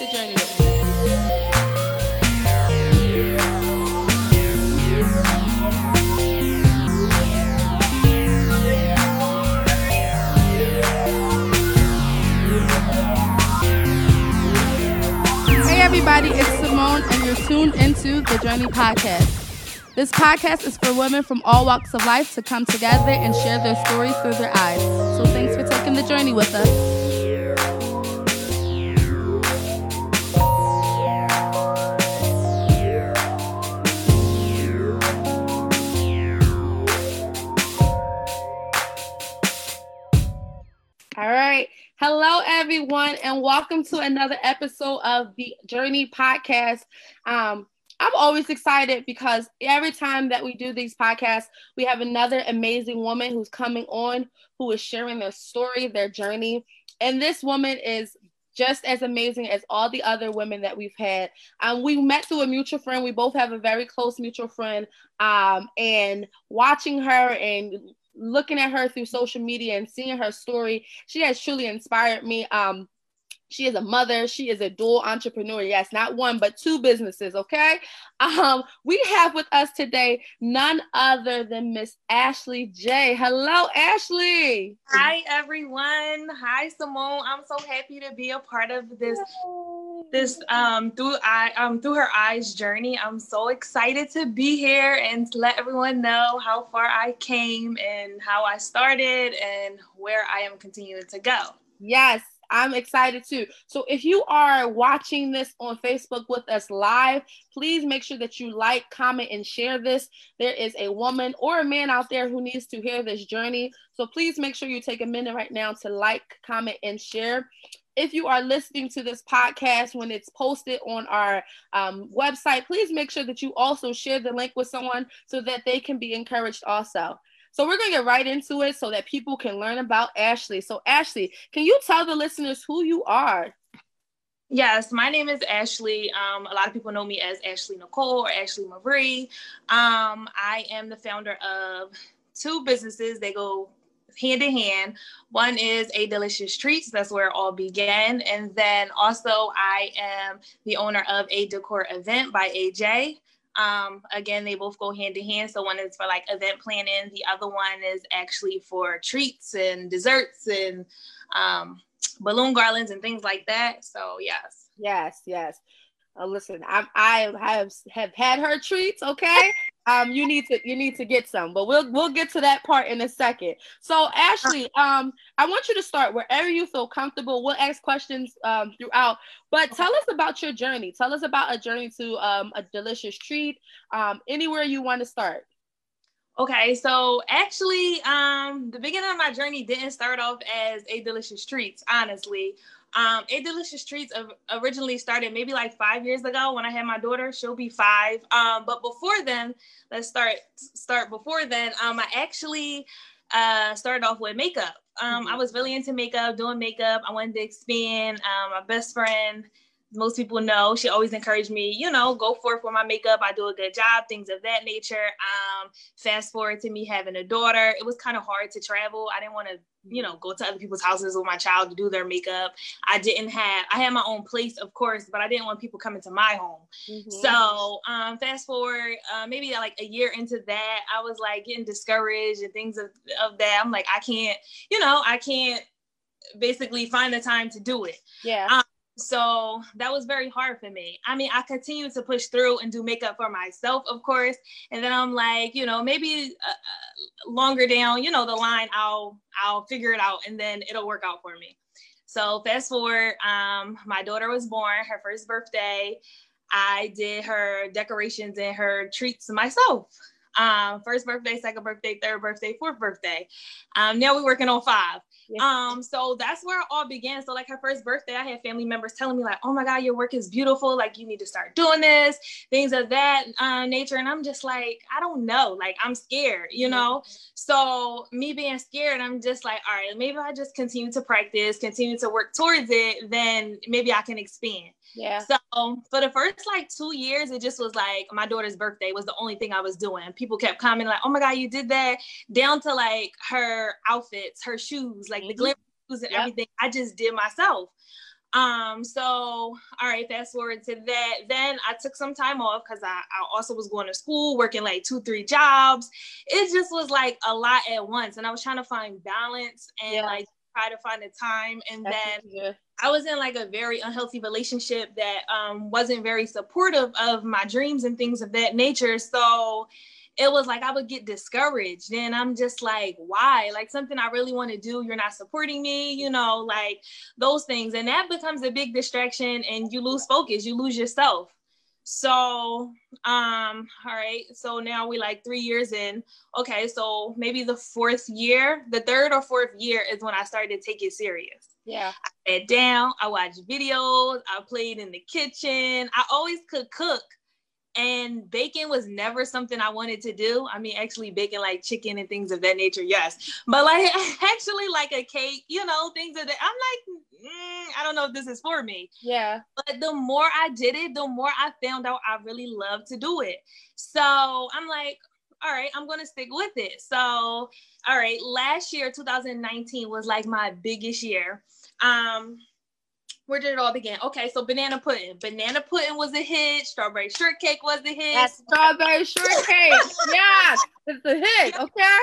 the journey with me. Hey everybody, it's Simone, and you're tuned into the Journey Podcast. This podcast is for women from all walks of life to come together and share their stories through their eyes. So thanks for taking the journey with us. Everyone, and welcome to another episode of the Journey Podcast. Um, I'm always excited because every time that we do these podcasts, we have another amazing woman who's coming on who is sharing their story, their journey. And this woman is just as amazing as all the other women that we've had. Um, we met through a mutual friend. We both have a very close mutual friend. Um, and watching her and looking at her through social media and seeing her story, she has truly inspired me. Um, she is a mother. She is a dual entrepreneur. Yes, not one, but two businesses. Okay. Um, we have with us today none other than Miss Ashley J. Hello, Ashley. Hi everyone. Hi Simone. I'm so happy to be a part of this this um through I um through her eyes journey. I'm so excited to be here and to let everyone know how far I came and how I started and where I am continuing to go. Yes, I'm excited too. So if you are watching this on Facebook with us live, please make sure that you like, comment, and share this. There is a woman or a man out there who needs to hear this journey. So please make sure you take a minute right now to like, comment, and share. If you are listening to this podcast when it's posted on our um, website, please make sure that you also share the link with someone so that they can be encouraged also. So we're going to get right into it so that people can learn about Ashley. So Ashley, can you tell the listeners who you are? Yes, my name is Ashley. Um, a lot of people know me as Ashley Nicole or Ashley Marie. Um, I am the founder of two businesses. They go hand in hand. One is A Delicious Treats. That's where it all began. And then also I am the owner of A Decor Event by AJ. Um, again, they both go hand in hand. So one is for like event planning. The other one is actually for treats and desserts and um, balloon garlands and things like that. So yes. Yes, yes. Uh, listen, I, I have have had her treats. Okay, um, you need to you need to get some, but we'll we'll get to that part in a second. So Ashley, um, I want you to start wherever you feel comfortable. We'll ask questions um throughout, but tell us about your journey. Tell us about a journey to um a delicious treat. Um, anywhere you want to start. Okay, so actually, um, the beginning of my journey didn't start off as a delicious treats. Honestly, um, a delicious treats originally started maybe like five years ago when I had my daughter. She'll be five. Um, but before then, let's start start before then. Um, I actually uh started off with makeup. Um, I was really into makeup, doing makeup. I wanted to expand. Um, my best friend most people know she always encouraged me you know go forth for my makeup i do a good job things of that nature. Um fast forward to me having a daughter it was kind of hard to travel. I didn't want to you know go to other people's houses with my child to do their makeup. I didn't have i had my own place of course but i didn't want people coming to my home. Mm-hmm. so um fast forward uh, maybe like a year into that i was like getting discouraged and things of, of that. I'm like i can't you know i can't basically find the time to do it. Yeah. um, so that was very hard for me. I mean, I continued to push through and do makeup for myself, of course. And then I'm like, you know, maybe uh, uh, longer down, you know, the line, I'll I'll figure it out, and then it'll work out for me. So fast forward, um, my daughter was born, her first birthday. I did her decorations and her treats myself. Um, first birthday, second birthday, third birthday, fourth birthday. Um, now we're working on five. Yeah. Um, so that's where it all began. So like her first birthday, I had family members telling me like, "Oh my God, your work is beautiful. Like you need to start doing this, things of that uh, nature." And I'm just like, I don't know. Like I'm scared, you know. So me being scared, I'm just like, all right, maybe I just continue to practice, continue to work towards it. Then maybe I can expand. Yeah. So for the first like two years, it just was like my daughter's birthday was the only thing I was doing. People kept commenting like, "Oh my god, you did that!" Down to like her outfits, her shoes, like the glitter shoes and Yep. everything. I just did myself. Um, so all right, fast forward to that. Then I took some time off because I, I also was going to school, working like two, three jobs. It just was like a lot at once. And I was trying to find balance and yeah. like try to find the time. And That's then I was in like a very unhealthy relationship that um wasn't very supportive of my dreams and things of that nature. So it was like I would get discouraged. And I'm just like, why? Like something I really want to do, you're not supporting me, you know, like those things. And that becomes a big distraction and you lose focus, you lose yourself. So, um, all right. So now we like three years in. Okay, so maybe the fourth year, the third or fourth year is when I started to take it serious. Yeah. I sat down, I watched videos, I played in the kitchen. I always could cook and baking was never something I wanted to do. I mean, actually baking like chicken and things of that nature, yes. But like actually like a cake, you know, things of that. I'm like, mm, I don't know if this is for me. Yeah. But the more I did it, the more I found out I really love to do it. So I'm like, all right, I'm gonna stick with it. So, all right, last year, 2019 was like my biggest year. Um, where did it all begin? Okay, so banana pudding. Banana pudding was a hit. Strawberry shortcake was a hit. That's strawberry shortcake. yeah, it's a hit. Okay.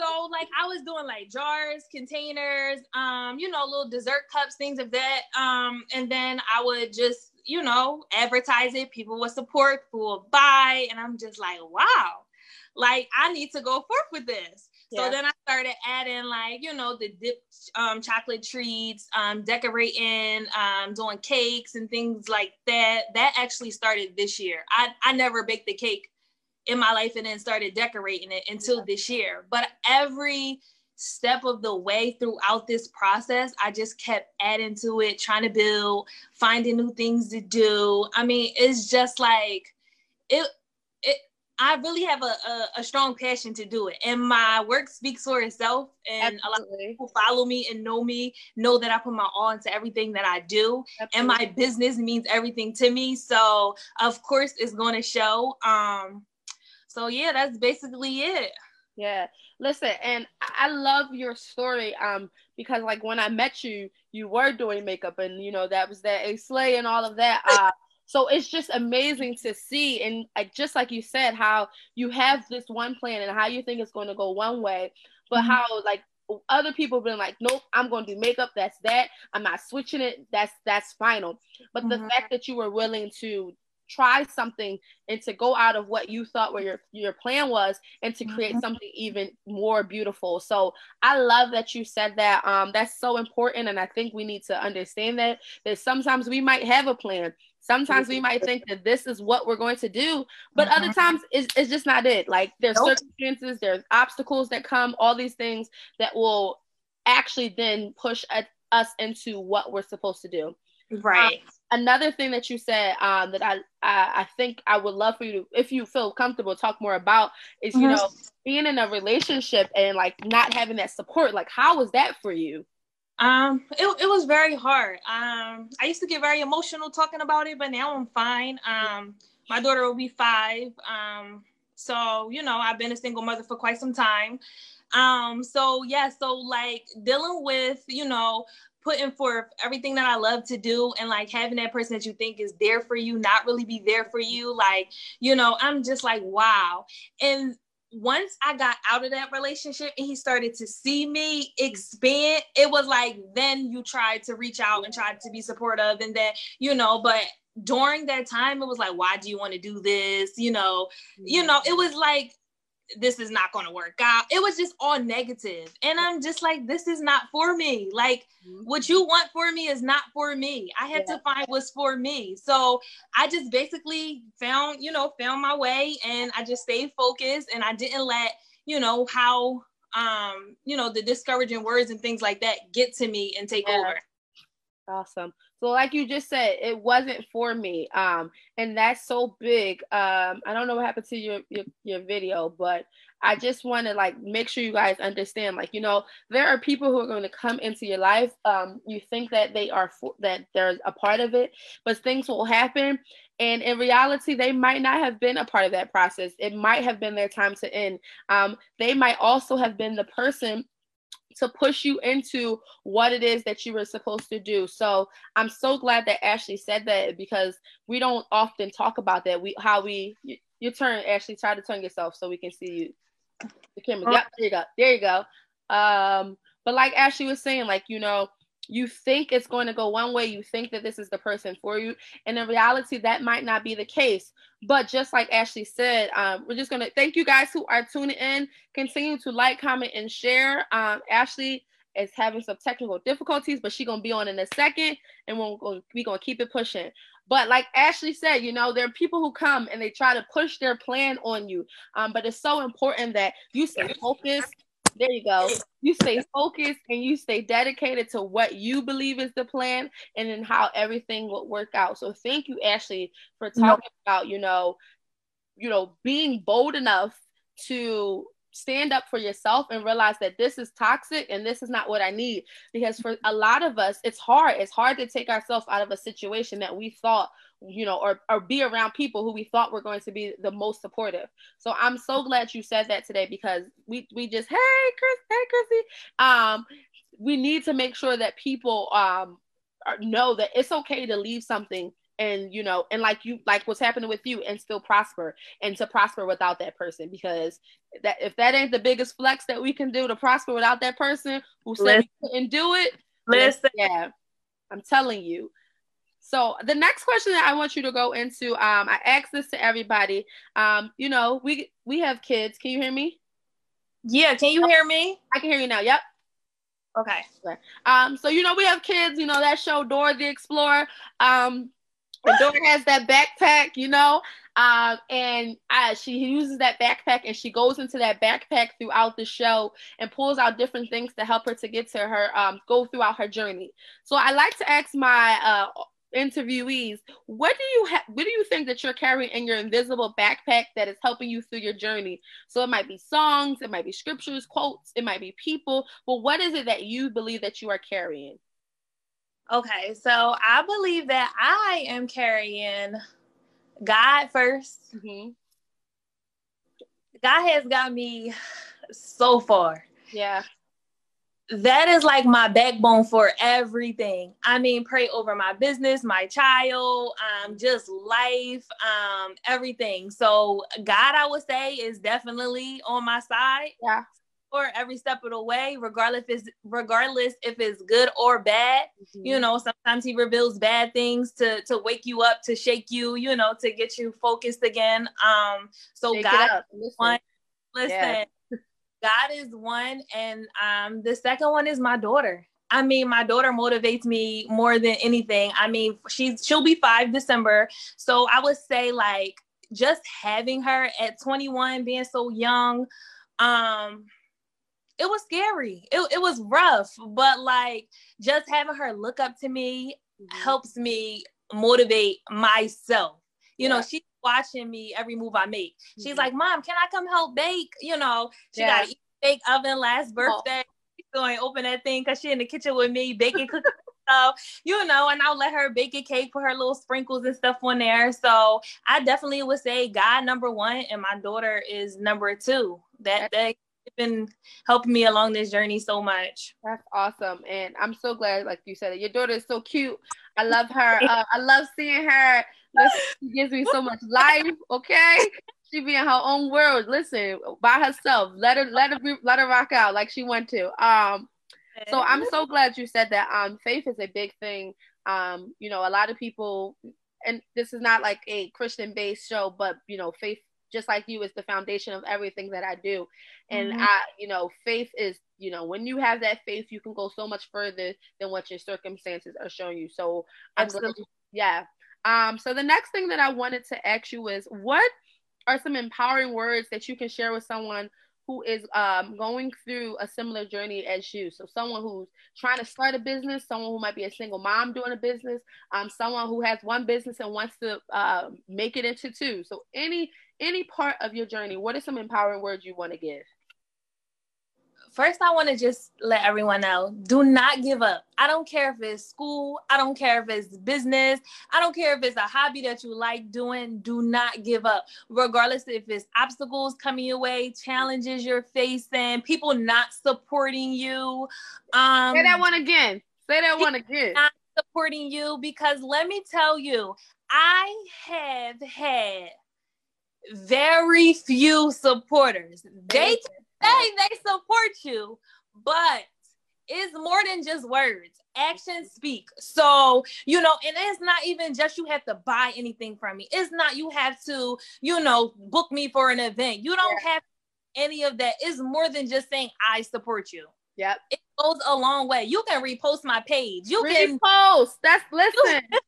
So like I was doing like jars, containers, um, you know, little dessert cups, things of that. Um, and then I would just, you know, advertise it. People would support, people would buy, and I'm just like, wow, like I need to go forth with this. Yeah. So then I started adding like, you know, the dip um, chocolate treats, um, decorating, um, doing cakes and things like that. That actually started this year. I, I never baked the cake in my life and then started decorating it until yeah. this year. But every step of the way throughout this process, I just kept adding to it, trying to build, finding new things to do. I mean, it's just like it it I really have a, a, a, strong passion to do it. And my work speaks for itself. And Absolutely. a lot of people follow me and know me, know that I put my all into everything that I do. Absolutely. And my business means everything to me. So of course it's gonna show. Um so yeah, that's basically it. Yeah. Listen, and I love your story. Um, because like when I met you, you were doing makeup and you know that was that a slay and all of that. Uh so it's just amazing to see, and uh, just like you said, how you have this one plan and how you think it's going to go one way, but mm-hmm. how like other people been like, nope, I'm going to do makeup. That's that. I'm not switching it. That's that's final. But mm-hmm. the fact that you were willing to try something and to go out of what you thought where your your plan was and to create mm-hmm. something even more beautiful. So I love that you said that. Um, that's so important, and I think we need to understand that that sometimes we might have a plan, Sometimes we might think that this is what we're going to do, but mm-hmm. other times it's, it's just not it. Like there's nope. circumstances, there's obstacles that come, all these things that will actually then push us into what we're supposed to do. Right. Um, another thing that you said um, that I, I, I think I would love for you to, if you feel comfortable, talk more about is mm-hmm. you know being in a relationship and like not having that support. Like, how was that for you? Um, it, it was very hard. Um, I used to get very emotional talking about it, but now I'm fine. Um, my daughter will be five. Um, so you know, I've been a single mother for quite some time. Um, so yeah, so like dealing with, you know, putting forth everything that I love to do and like having that person that you think is there for you, not really be there for you. Like, you know, I'm just like, wow. And once I got out of that relationship and he started to see me expand, it was like then you tried to reach out and tried to be supportive and that, you know, but during that time it was like, why do you want to do this? You know, you know, it was like this is not going to work out. It was just all negative. And I'm just like, this is not for me. Like, mm-hmm. what you want for me is not for me. I had yeah. to find what's for me. So I just basically found, you know, found my way and I just stayed focused and I didn't let, you know, how, um, you know, the discouraging words and things like that get to me and take yeah. over. Awesome. So like you just said, it wasn't for me. Um, and that's so big. Um, I don't know what happened to your your, your video, but I just want to like make sure you guys understand. Like, you know, there are people who are going to come into your life. Um, you think that they are for, that they're a part of it, but things will happen. And in reality, they might not have been a part of that process. It might have been their time to end. Um, they might also have been the person to push you into what it is that you were supposed to do. So I'm so glad that Ashley said that because we don't often talk about that. We how we you, your turn, Ashley. Try to turn yourself so we can see you. The camera. Yep, there you go. There you go. Um, but like Ashley was saying, like you know, you think it's going to go one way you think that this is the person for you and in reality that might not be the case. But just like ashley said um, we're just going to thank you guys who are tuning in. Continue to like comment and share. Um, ashley is having some technical difficulties but she's going to be on in a second and we're going we to keep it pushing. But like ashley said you know there are people who come and they try to push their plan on you. Um, but it's so important that you stay focused there you go. You stay focused and you stay dedicated to what you believe is the plan and then how everything will work out. So thank you, Ashley, for talking nope. about, you know, you know, being bold enough to stand up for yourself and realize that this is toxic and this is not what I need. Because for a lot of us, it's hard. It's hard to take ourselves out of a situation that we thought you know, or, or be around people who we thought were going to be the most supportive. So I'm so glad you said that today because we we just hey Chris, hey Chrissy. Um, we need to make sure that people um know that it's okay to leave something and you know and like you like what's happening with you and still prosper and to prosper without that person because that if that ain't the biggest flex that we can do to prosper without that person who said listen, we couldn't do it listen yeah i'm telling you so the next question that I want you to go into, um, I asked this to everybody. Um, you know, we we have kids. Can you hear me? Yeah, can you hear me? I can hear you now. Yep. Okay. okay. Um, so you know we have kids. You know that show Dora the Explorer. Um, and Dora has that backpack. You know, um, and uh, she uses that backpack and she goes into that backpack throughout the show and pulls out different things to help her to get to her um, go throughout her journey. So I like to ask my uh, interviewees, what do you have? What do you think that you're carrying in your invisible backpack that is helping you through your journey? So it might be songs, it might be scriptures, quotes, it might be people. But what is it that you believe that you are carrying? Okay, so I believe that I am carrying God 1st mm-hmm. God has got me so far. Yeah that is like my backbone for everything. I mean, pray over my business, my child, um, just life, um, everything. So God, I would say, is definitely on my side. Yeah. For every step of the way, regardless if it's regardless if it's good or bad. Mm-hmm. You know, sometimes he reveals bad things to to wake you up, to shake you, you know, to get you focused again. Um, so shake God, listen. listen. Yeah God is one, and um, the second one is my daughter. I mean, my daughter motivates me more than anything. I mean, she's she'll be five December, so I would say like just having her at 21, being so young, um, it was scary. It, it was rough, but like just having her look up to me mm-hmm. helps me motivate myself. You yeah. know, she's watching me every move I make. She's mm-hmm. like, Mom, can I come help bake? You know, she yeah. got a bake oven last birthday. Oh. She's going to open that thing because she in the kitchen with me baking cookies. stuff, you know, and I'll let her bake a cake, put her little sprinkles and stuff on there. So I definitely would say God number one, and my daughter is number two. That that been helping me along this journey so much. That's awesome, and I'm so glad, like you said, your daughter is so cute. I love her. Uh, I love seeing her she gives me so much life. Okay, she be in her own world. Listen, by herself. Let her let her let her rock out like she want to. Um, so I'm so glad you said that. Um, faith is a big thing. Um, you know, a lot of people, and this is not like a Christian based show, but you know, faith just like you is the foundation of everything that I do. And mm-hmm. I, you know, faith is, you know, when you have that faith, you can go so much further than what your circumstances are showing you. So, Absolutely. yeah, um, so the next thing that I wanted to ask you is what are some empowering words that you can share with someone who is um, going through a similar journey as you. So someone who's trying to start a business, someone who might be a single mom doing a business, um, someone who has one business and wants to uh, make it into two. So any any part of your journey, what are some empowering words you want to give? First I want to just let everyone know do not give up. I don't care if it's school, I don't care if it's business, I don't care if it's a hobby that you like doing. Do not give up, regardless if it's obstacles coming your way, challenges you're facing, people not supporting you. Um, Say that one again. Say that one again. Not supporting you because let me tell you, I have had very few supporters. They say they support you, but it's more than just words. Actions speak. So, you know, and it's not even just you have to buy anything from me. It's not you have to, you know, book me for an event. You don't yeah. have any of that. It's more than just saying I support you. Yep. It goes a long way. You can repost my page. You repost. can post. That's listen. You,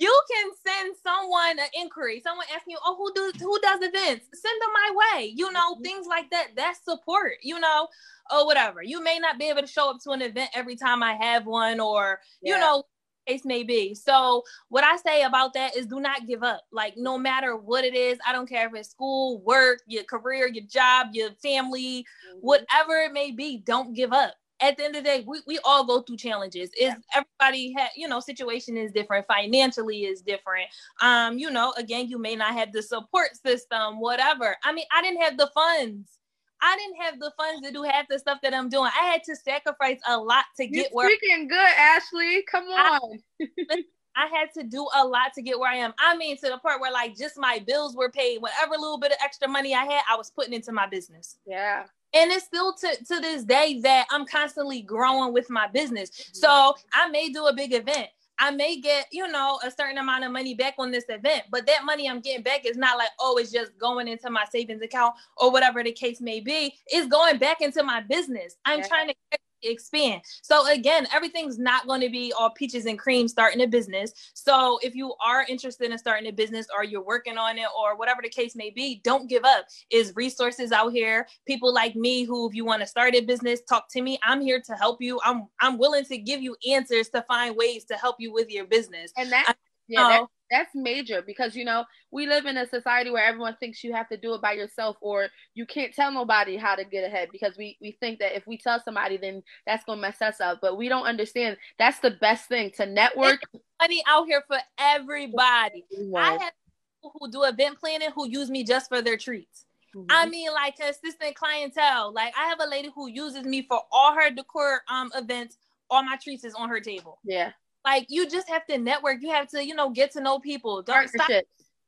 you can send someone an inquiry, someone asking you, oh, who do who does events? Send them my way. You know, mm-hmm. things like that. That's support, you know, or whatever. You may not be able to show up to an event every time I have one, or yeah. you know, case may be. So what I say about that is do not give up. Like no matter what it is, I don't care if it's school, work, your career, your job, your family, mm-hmm. whatever it may be, don't give up at the end of the day, we, we all go through challenges. Is yeah. everybody had, you know, situation is different, financially is different. Um, you know, again, you may not have the support system, whatever. I mean, I didn't have the funds. I didn't have the funds to do half the stuff that I'm doing. I had to sacrifice a lot to get You're where speaking good, Ashley. Come on. I, I had to do a lot to get where I am. I mean, to the part where like just my bills were paid, whatever little bit of extra money I had, I was putting into my business. Yeah and it's still to, to this day that i'm constantly growing with my business mm-hmm. so i may do a big event i may get you know a certain amount of money back on this event but that money i'm getting back is not like oh it's just going into my savings account or whatever the case may be it's going back into my business i'm yeah. trying to expand. So again, everything's not going to be all peaches and cream starting a business. So if you are interested in starting a business or you're working on it or whatever the case may be, don't give up. Is resources out here, people like me who if you want to start a business, talk to me. I'm here to help you. I'm I'm willing to give you answers to find ways to help you with your business. And that yeah, that's major because you know we live in a society where everyone thinks you have to do it by yourself or you can't tell nobody how to get ahead because we we think that if we tell somebody then that's gonna mess us up but we don't understand that's the best thing to network money out here for everybody i have people who do event planning who use me just for their treats mm-hmm. I mean, like consistent clientele. Like I have a lady who uses me for all her decor um events. All my treats is on her table. Yeah. Like you just have to network. You have to, you know, get to know people. Don't stop.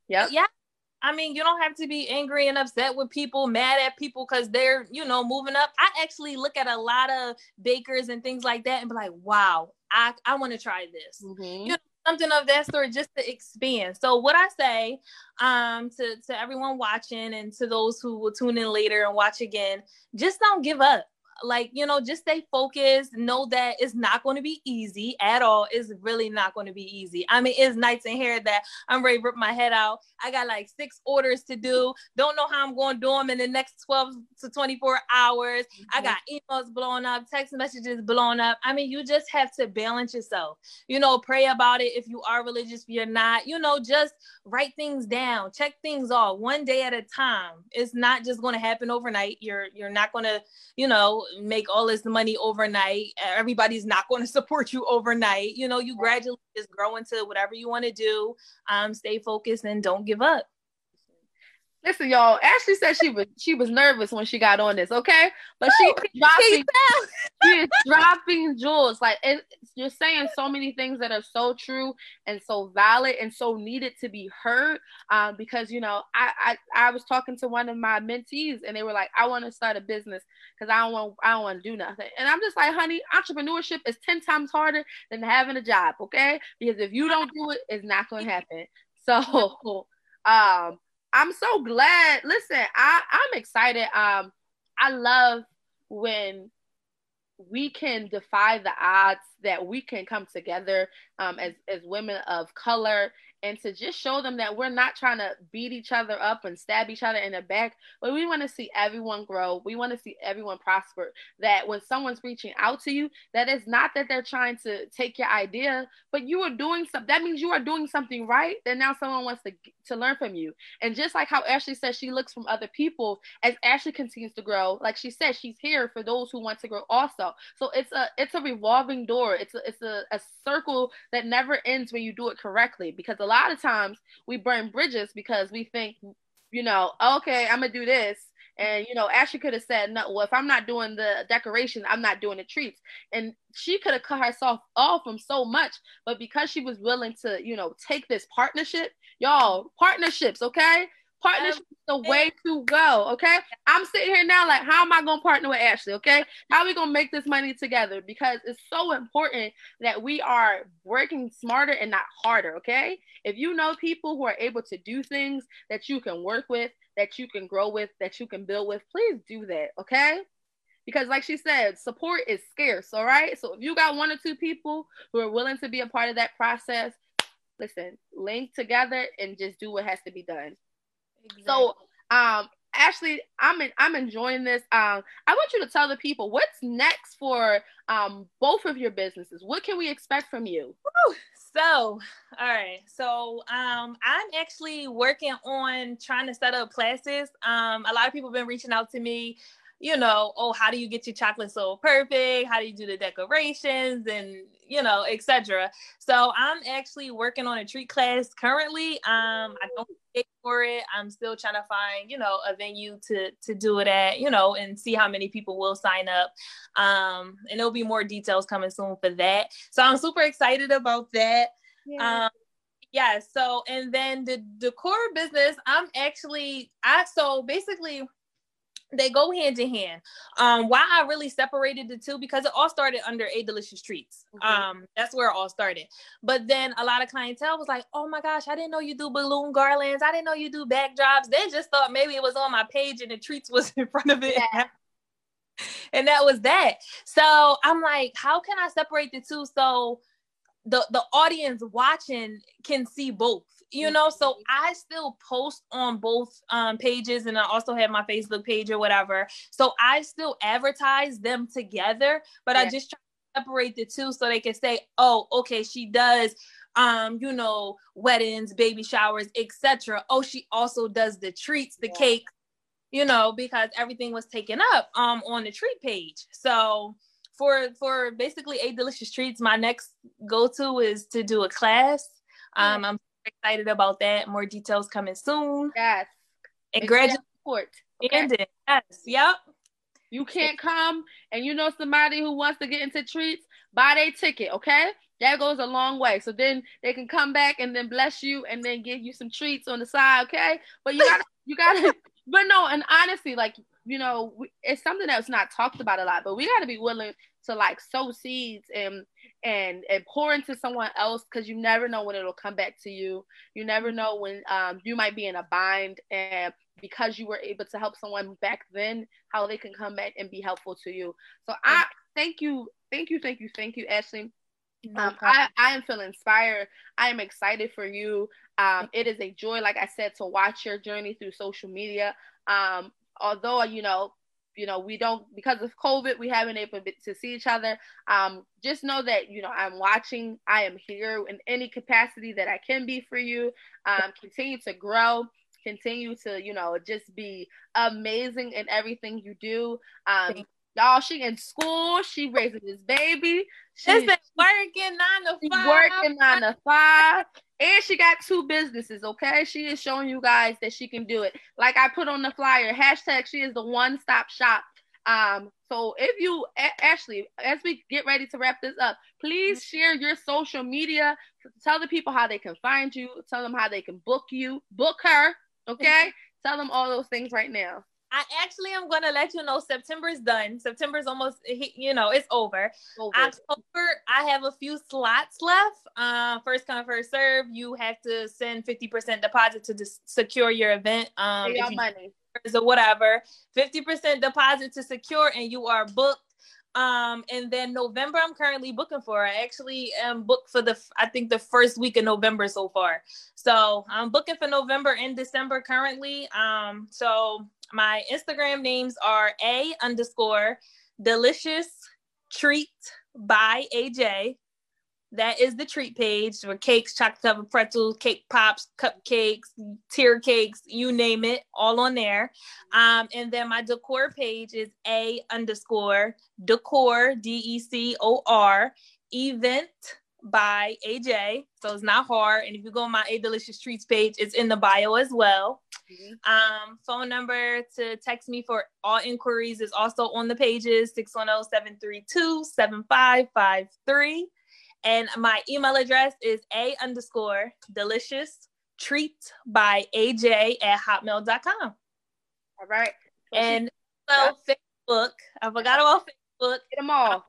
Yeah. Yeah. I mean, you don't have to be angry and upset with people, mad at people because they're, you know, moving up. I actually look at a lot of bakers and things like that and be like, wow, I, I want to try this. Mm-hmm. You know, something of that sort just to expand. So what I say um to, to everyone watching and to those who will tune in later and watch again, just don't give up like you know just stay focused know that it's not going to be easy at all. It's really not going to be easy. I mean it's nights in here that i'm ready to rip my head out. I got like six orders to do. Don't know how i'm going to do them in the next 12 to 24 hours. Mm-hmm. i got emails blowing up text messages blowing up. I mean you just have to balance yourself. You know pray about it if you are religious if you're not. You know just write things down. Check things off one day at a time. It's not just going to happen overnight. You're you're not going to you know make all this money overnight. Everybody's not going to support you overnight. You know, you gradually just grow into whatever you want to do. Um, stay focused and don't give up. Listen, y'all. Ashley said she was she was nervous when she got on this, okay? But she dropping she is dropping jewels. Like it, you're saying so many things that are so true and so valid and so needed to be heard. Um, because you know, I, I I was talking to one of my mentees and they were like, I want to start a business because I don't want I don't want to do nothing. And I'm just like, honey, entrepreneurship is ten times harder than having a job, okay? Because if you don't do it, it's not going to happen. So, um I'm so glad. Listen, I I'm excited. Um, I love when we can defy the odds that we can come together um, as as women of color and to just show them that we're not trying to beat each other up and stab each other in the back, but we want to see everyone grow. We want to see everyone prosper. That when someone's reaching out to you, that is not that they're trying to take your idea, but you are doing something. That means you are doing something right. Then now someone wants to to learn from you. And just like how Ashley says she looks from other people, as Ashley continues to grow, like she said, she's here for those who want to grow also. So it's a it's a revolving door. It's a it's a, a circle that never ends when you do it correctly. Because a lot of times we burn bridges because we think, you know, okay, I'm gonna do this and you know, Ashley could have said, "No, well, if I'm not doing the decoration, I'm not doing the treats." And she could have cut herself off from so much, but because she was willing to, you know, take this partnership, y'all, partnerships, okay? Partnership um, is the way to go, okay? I'm sitting here now, like, how am I gonna partner with Ashley? Okay, how are we gonna make this money together? Because it's so important that we are working smarter and not harder, okay? If you know people who are able to do things that you can work with, that you can grow with, that you can build with, please do that, okay? Because, like she said, support is scarce, all right? So, if you got one or two people who are willing to be a part of that process, listen, link together and just do what has to be done. Exactly. So, um, Ashley, I'm in, I'm enjoying this. Um, I want you to tell the people what's next for um both of your businesses. What can we expect from you? Woo. So, all right. So, um, I'm actually working on trying to set up classes. Um, a lot of people have been reaching out to me, you know, oh, how do you get your chocolate so perfect? How do you do the decorations and you know, etc. So, I'm actually working on a treat class currently. Um, I don't pay for it. I'm still trying to find, you know, a venue to to do it at, you know, and see how many people will sign up. Um, and there'll be more details coming soon for that. So I'm super excited about that. Yeah. Um, yeah. So and then the decor business, I'm actually I so basically they go hand in hand. Um, why I really separated the two because it all started under A Delicious Treats. Mm-hmm. Um, that's where it all started. But then a lot of clientele was like, "Oh my gosh, I didn't know you do balloon garlands. I didn't know you do backdrops." They just thought maybe it was on my page and the treats was in front of it. Yeah. and that was that. So I'm like, how can I separate the two so the the audience watching can see both? You know so i still post on both um, pages and i also have my facebook page or whatever. So i still advertise them together but yeah. i just try to separate the two so they can say oh okay she does um you know weddings baby showers etc oh she also does the treats the yeah. cake you know because everything was taken up um on the treat page. So for for basically a delicious treats my next go-to is to do a class. Um, I'm excited about that. More details coming soon. Yes. And graduate support. Okay? yes. Yep. You can't come and you know somebody who wants to get into treats, buy their ticket, okay? That goes a long way. So then they can come back and then bless you and then give you some treats on the side, okay? But you gotta, you gotta, but no, and honestly, like, you know, it's something that's not talked about a lot, but we gotta be willing to like sow seeds and and and pour into someone else because you never know when it'll come back to you. You never know when um, you might be in a bind, and because you were able to help someone back then, how they can come back and be helpful to you. So I thank you, thank you, thank you, thank you, Ashley. um, I, I am feeling inspired. I am excited for you. Um, it is a joy, like I said, to watch your journey through social media. Um, although you know you know we don't because of covid we haven't able to see each other. Um just know that you know i'm watching i am here in any capacity that i can be for you. Um continue to grow continue to you know just be amazing in everything you do. Um y'all she in school she raising this baby. She's working nine to five working nine to five and she got two businesses, okay? She is showing you guys that she can do it. Like I put on the flyer, hashtag she is the one-stop shop. Um, so if you Ashley, as we get ready to wrap this up, please share your social media. Tell the people how they can find you, tell them how they can book you, book her, okay? tell them all those things right now. I actually am gonna let you know September is done. September is almost, you know, it's over. over. October, I have a few slots left. Uh, first come, first serve. You have to send fifty percent deposit to dis- secure your event. Um, your money or whatever. Fifty percent deposit to secure, and you are booked. Um, and then November, I'm currently booking for. I actually am booked for the, I think the first week of November so far. So I'm booking for November and December currently. Um, so my Instagram names are a underscore delicious treat by AJ. that is the treat page for cakes, chocolate covered pretzels, cake pops, cupcakes, tier cakes, you name it, all on there. Um, and then my decor page is a underscore decor d e c o r event by AJ. So it's not hard. And if you go on my A Delicious Treats page, it's in the bio as well. Mm-hmm. Um, phone number to text me for all inquiries is also on the pages 610 732 7553. And my email address is a underscore delicious treat by aj at hotmail.com. All right. and so Facebook, I forgot about Facebook. Get them all.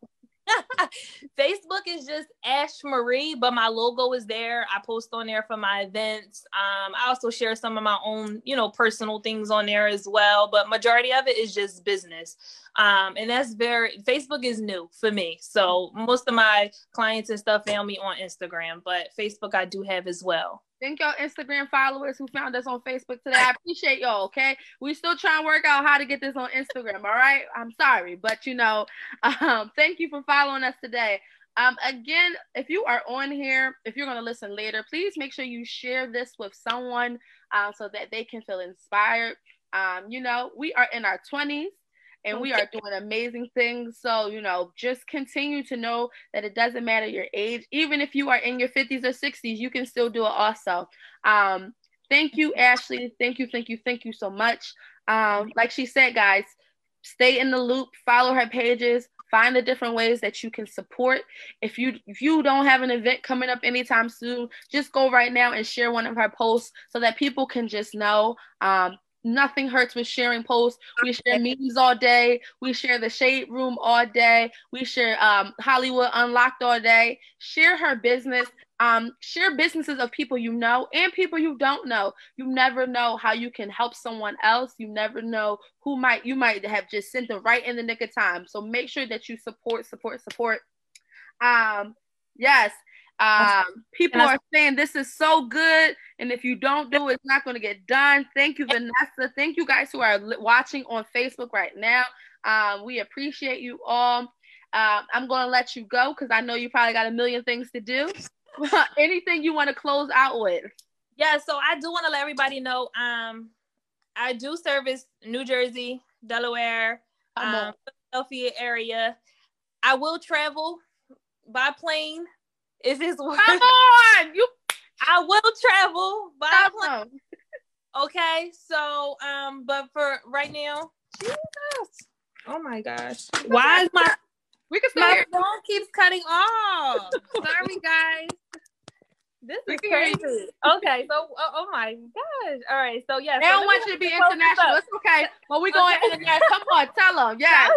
Facebook is just Ash Marie, but my logo is there. I post on there for my events. Um, I also share some of my own, you know, personal things on there as well. But majority of it is just business. Um, and that's very Facebook is new for me. So most of my clients and stuff found me on Instagram, but Facebook I do have as well. Thank y'all Instagram followers who found us on Facebook today. I appreciate y'all. Okay, we still trying to work out how to get this on Instagram. All right, I'm sorry, but you know, um, thank you for following us today. Um, again, if you are on here, if you're going to listen later, please make sure you share this with someone uh, so that they can feel inspired. Um, you know, we are in our 20s and we are doing amazing things. So, you know, just continue to know that it doesn't matter your age. Even if you are in your 50s or 60s, you can still do it also. Um, thank you, Ashley. Thank you, thank you, thank you so much. Um, like she said, guys, stay in the loop, follow her pages, find the different ways that you can support. If you if you don't have an event coming up anytime soon, just go right now and share one of her posts so that people can just know um, nothing hurts with sharing posts. We share memes all day. We share the shade room all day. We share um, Hollywood Unlocked all day. Share her business. Um, share businesses of people you know and people you don't know. You never know how you can help someone else. You never know who might you might have just sent them right in the nick of time. So make sure that you support, support, support. Um, yes, um, people are saying this is so good, and if you don't do it, it's not going to get done. Thank you, Vanessa. Thank you guys who are watching on Facebook right now. Um, we appreciate you all. Um, I'm going to let you go because I know you probably got a million things to do. Anything you want to close out with? Yeah, so I do want to let everybody know. Um, I do service New Jersey, Delaware, um, Philadelphia area. I will travel by plane if it's worth Come on, you I will travel by plane. Okay, so um, but for right now, Jesus. Oh my gosh. Why is my we can my phone keeps cutting off. Sorry guys. This is crazy. Okay, so oh, oh, my gosh. All right, so yeah. They so don't want you to be international. It's okay. But we going international. Come on, tell them. Yeah.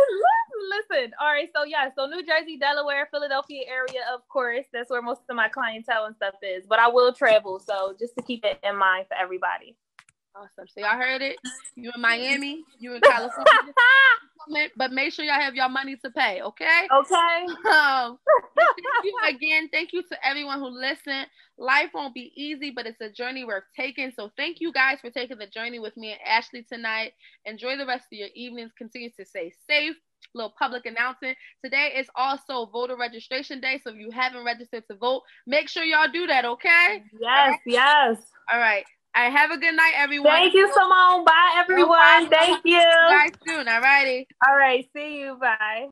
Listen. All right, so yeah, so New Jersey, Delaware, Philadelphia area, of course. That's where most of my clientele and stuff is. But I will travel, so just to keep it in mind for everybody. Awesome. So y'all heard it. You in Miami, you in California. but make sure y'all have your money to pay, okay? Okay. Um, thank you again. Thank you to everyone who listened. Life won't be easy, but it's a journey worth taking. So thank you guys for taking the journey with me and Ashley tonight. Enjoy the rest of your evenings. Continue to stay safe. Little public announcement. Today is also voter registration day. So if you haven't registered to vote, make sure y'all do that, okay? Yes, right? yes. All right. All right, have a good night, everyone. Thank you, Simone. Bye, everyone. Thank you. Bye soon. All righty. All right. See you. Bye.